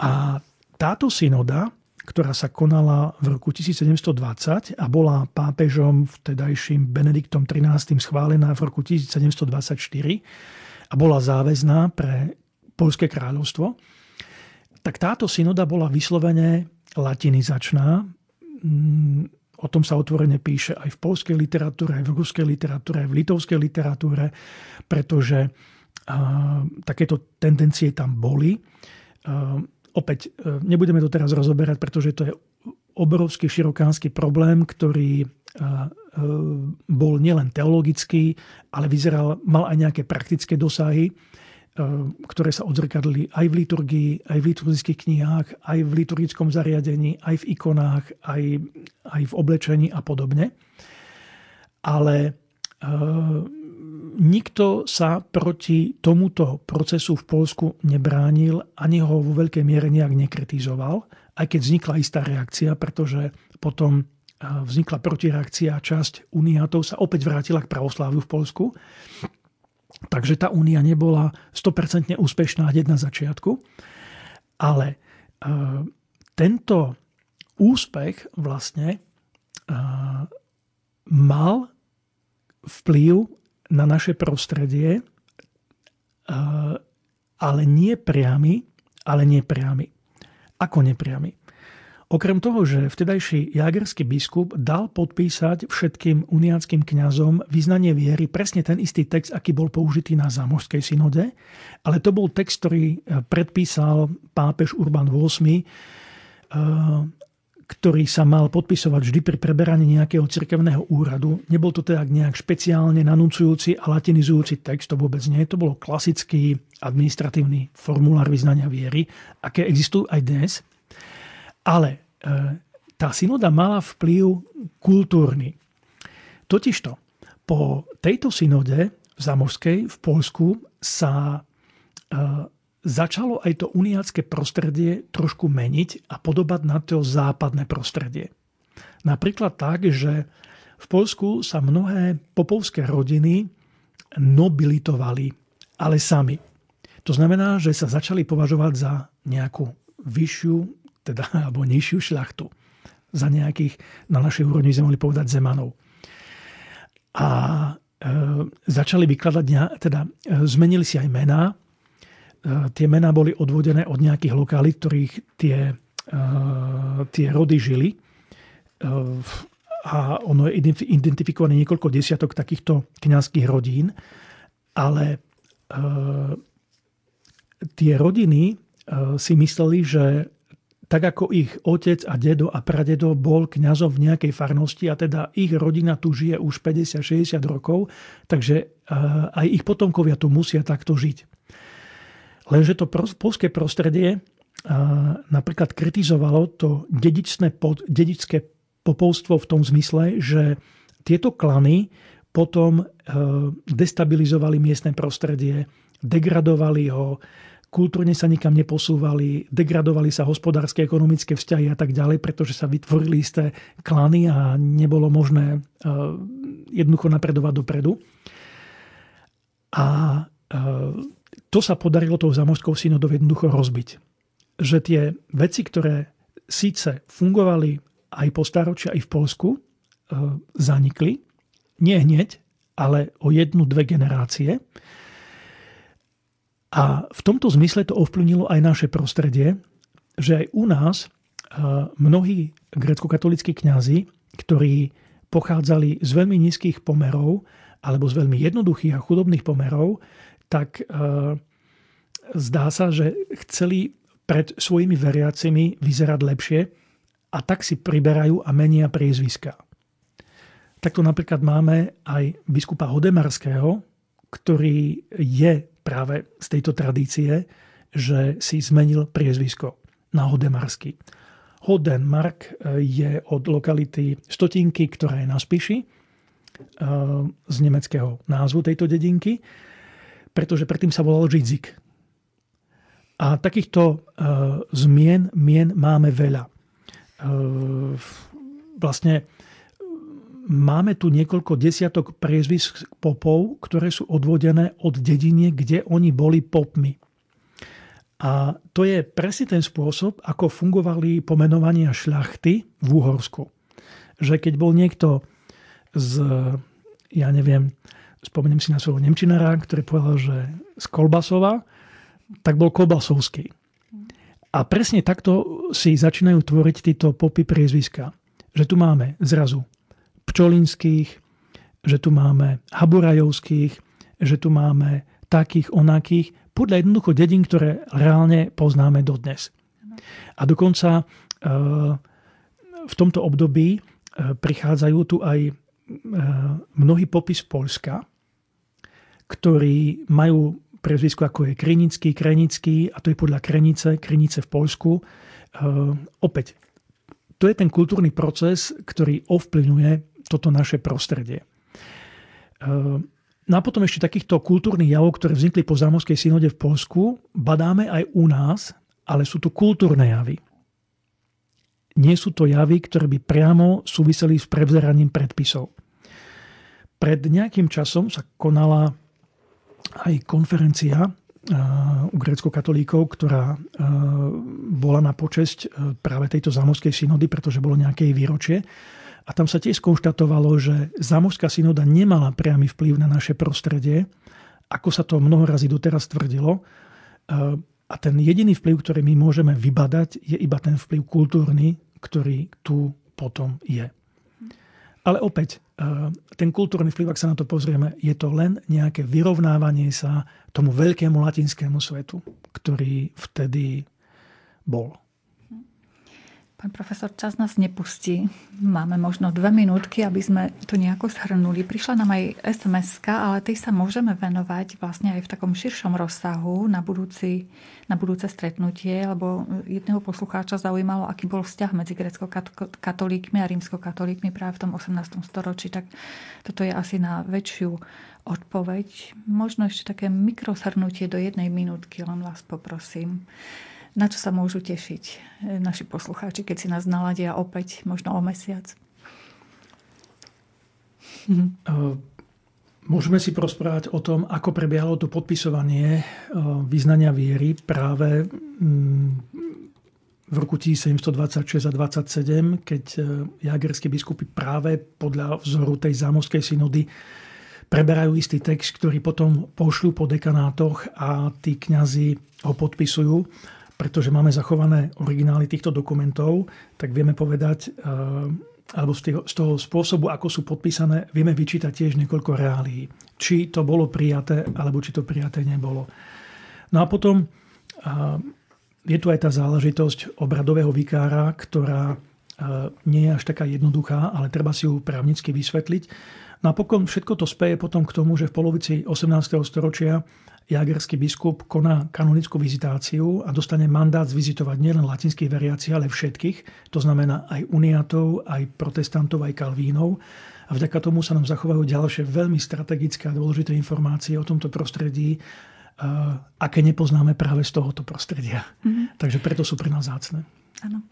A táto synoda, ktorá sa konala v roku 1720 a bola pápežom vtedajším Benediktom XIII. schválená v roku 1724 a bola záväzná pre Polské kráľovstvo, tak táto synoda bola vyslovene latinizačná. Mm, o tom sa otvorene píše aj v polskej literatúre, aj v ruskej literatúre, aj v litovskej literatúre, pretože takéto tendencie tam boli. Opäť e, nebudeme to teraz rozoberať, pretože to je obrovský širokánsky problém, ktorý e, e, bol nielen teologický, ale vyzeral, mal aj nejaké praktické dosahy, ktoré sa odzrkadli aj v liturgii, aj v liturgických knihách, aj v liturgickom zariadení, aj v ikonách, aj, aj v oblečení a podobne. Ale nikto sa proti tomuto procesu v Polsku nebránil, ani ho vo veľkej miere nejak nekritizoval, aj keď vznikla istá reakcia, pretože potom vznikla protireakcia a časť uniátov sa opäť vrátila k pravosláviu v Polsku. Takže tá únia nebola 100% úspešná hneď na začiatku. Ale tento úspech vlastne mal vplyv na naše prostredie, ale nie priamy, ale nepriamy. Ako nepriamy? Okrem toho, že vtedajší jagerský biskup dal podpísať všetkým uniánskym kňazom vyznanie viery presne ten istý text, aký bol použitý na zámožskej synode, ale to bol text, ktorý predpísal pápež Urban VIII ktorý sa mal podpisovať vždy pri preberaní nejakého cirkevného úradu. Nebol to teda nejak špeciálne nanuncujúci a latinizujúci text, to vôbec nie. To bolo klasický administratívny formulár vyznania viery, aké existujú aj dnes. Ale e, tá synoda mala vplyv kultúrny. Totižto, po tejto synode v Zamožskej v Polsku sa e, začalo aj to uniacké prostredie trošku meniť a podobať na to západné prostredie. Napríklad tak, že v Polsku sa mnohé popovské rodiny nobilitovali, ale sami. To znamená, že sa začali považovať za nejakú vyššiu, teda, (laughs) alebo nižšiu šľachtu. Za nejakých, na našej úrovni sme mohli povedať, zemanov. A e, začali vykladať, teda e, zmenili si aj mená, tie mená boli odvodené od nejakých lokalít, ktorých tie, eh, tie rody žili. Eh, a ono je identifikované niekoľko desiatok takýchto kňazských rodín, ale tie rodiny si mysleli, že tak ako ich otec a dedo a pradedo bol kňazom v nejakej farnosti a teda ich rodina tu žije už 50-60 rokov, takže aj ich potomkovia tu musia takto žiť. Lenže to polské prostredie napríklad kritizovalo to dedičné, dedičské popovstvo v tom zmysle, že tieto klany potom e, destabilizovali miestne prostredie, degradovali ho, kultúrne sa nikam neposúvali, degradovali sa hospodárske, ekonomické vzťahy a tak ďalej, pretože sa vytvorili isté klany a nebolo možné e, jednoducho napredovať dopredu. A e, to sa podarilo tou zamorskou synodou jednoducho rozbiť. Že tie veci, ktoré síce fungovali aj po staročia, aj v Polsku, e, zanikli. Nie hneď, ale o jednu, dve generácie. A v tomto zmysle to ovplyvnilo aj naše prostredie, že aj u nás e, mnohí grecko-katolíckí kňazi, ktorí pochádzali z veľmi nízkych pomerov alebo z veľmi jednoduchých a chudobných pomerov, tak eh, zdá sa, že chceli pred svojimi veriacimi vyzerať lepšie a tak si priberajú a menia priezviska. Takto napríklad máme aj biskupa Hodemarského, ktorý je práve z tejto tradície, že si zmenil priezvisko na Hodemarský. Hodenmark eh, je od lokality Stotinky, ktorá je na Spiši, eh, z nemeckého názvu tejto dedinky pretože predtým sa volal Židzik. A takýchto uh, zmien, mien máme veľa. Uh, vlastne máme tu niekoľko desiatok priezvisk popov, ktoré sú odvodené od dedine, kde oni boli popmi. A to je presne ten spôsob, ako fungovali pomenovania šľachty v Úhorsku. Že keď bol niekto z, ja neviem, spomeniem si na svojho Nemčinára, ktorý povedal, že z Kolbasova, tak bol Kolbasovský. A presne takto si začínajú tvoriť títo popy priezviska. Že tu máme zrazu Pčolinských, že tu máme Haburajovských, že tu máme takých, onakých, podľa jednoducho dedín, ktoré reálne poznáme dodnes. A dokonca e, v tomto období e, prichádzajú tu aj e, mnohí popis Polska, ktorí majú prezvisko ako je Krinický, Krenický a to je podľa Krenice, Krinice v Polsku. Opäť, to je ten kultúrny proces, ktorý ovplyvňuje toto naše prostredie. No a potom ešte takýchto kultúrnych javov, ktoré vznikli po zámorskej synode v Polsku, badáme aj u nás, ale sú to kultúrne javy. Nie sú to javy, ktoré by priamo súviseli s prevzeraním predpisov. Pred nejakým časom sa konala aj konferencia u grécko-katolíkov, ktorá bola na počesť práve tejto zámorskej synody, pretože bolo nejaké výročie. A tam sa tiež skonštatovalo, že zámorská synoda nemala priamy vplyv na naše prostredie, ako sa to mnoho razy doteraz tvrdilo. A ten jediný vplyv, ktorý my môžeme vybadať, je iba ten vplyv kultúrny, ktorý tu potom je. Ale opäť, ten kultúrny vplyv, ak sa na to pozrieme, je to len nejaké vyrovnávanie sa tomu veľkému latinskému svetu, ktorý vtedy bol. Pán profesor, čas nás nepustí. Máme možno dve minútky, aby sme to nejako shrnuli. Prišla nám aj sms ale tej sa môžeme venovať vlastne aj v takom širšom rozsahu na, budúci, na budúce stretnutie, lebo jedného poslucháča zaujímalo, aký bol vzťah medzi grecko-katolíkmi a rímsko-katolíkmi práve v tom 18. storočí. Tak toto je asi na väčšiu odpoveď. Možno ešte také mikroshrnutie do jednej minútky, len vás poprosím na čo sa môžu tešiť eh, naši poslucháči, keď si nás naladia opäť možno o mesiac? (laughs) Eh, môžeme si prosprávať o tom, ako prebiehalo to podpisovanie eh, vyznania viery práve mm, v roku 1726 a 27, keď jagerskí biskupy práve podľa vzoru tej zámovskej synody preberajú istý text, ktorý potom pošľú po dekanátoch a tí kňazi ho podpisujú pretože máme zachované originály týchto dokumentov, tak vieme povedať, eh, alebo z toho spôsobu, ako sú podpísané, vieme vyčítať tiež niekoľko reálií. Či to bolo prijaté, alebo či to prijaté nebolo. No a potom eh, je tu aj tá záležitosť obradového vikára, ktorá eh, nie je až taká jednoduchá, ale treba si ju právnicky vysvetliť. Napokon všetko to speje potom k tomu, že v polovici 18. storočia jagerský biskup koná kanonickú vizitáciu a dostane mandát zvizitovať nielen latinských veriacich, ale všetkých. To znamená aj uniatov, aj protestantov, aj kalvínov. A vďaka tomu sa nám zachovajú ďalšie veľmi strategické a dôležité informácie o tomto prostredí, aké nepoznáme práve z tohoto prostredia. Mm-hmm. Takže preto sú pre nás zácne. Áno.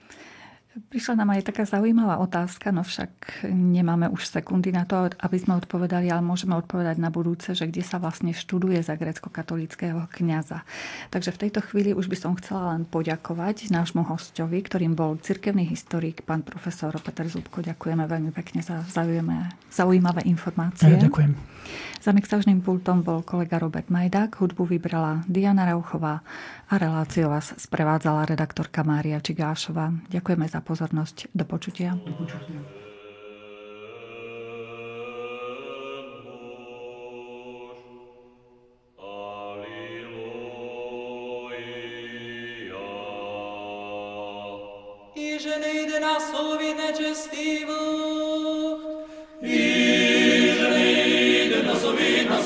Prišla nám aj taká zaujímavá otázka, no však nemáme už sekundy na to, aby sme odpovedali, ale môžeme odpovedať na budúce, že kde sa vlastne študuje za grecko-katolického kňaza. Takže v tejto chvíli už by som chcela len poďakovať nášmu hostovi, ktorým bol cirkevný historik, pán profesor Peter Zubko. Ďakujeme veľmi pekne za zaujímavé informácie. Ja, ďakujem. Za mixažným pultom bol kolega Robert Majdák, hudbu vybrala Diana Rauchová a reláciu vás sprevádzala redaktorka Mária Čigášová. Ďakujeme za pozornosť. Do počutia. Do počutia. Že nejde na slovy nečestivo,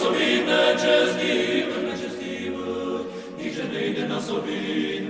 nas obi, neđe zgibe, neđe zgibe, niže ne ide nas obi,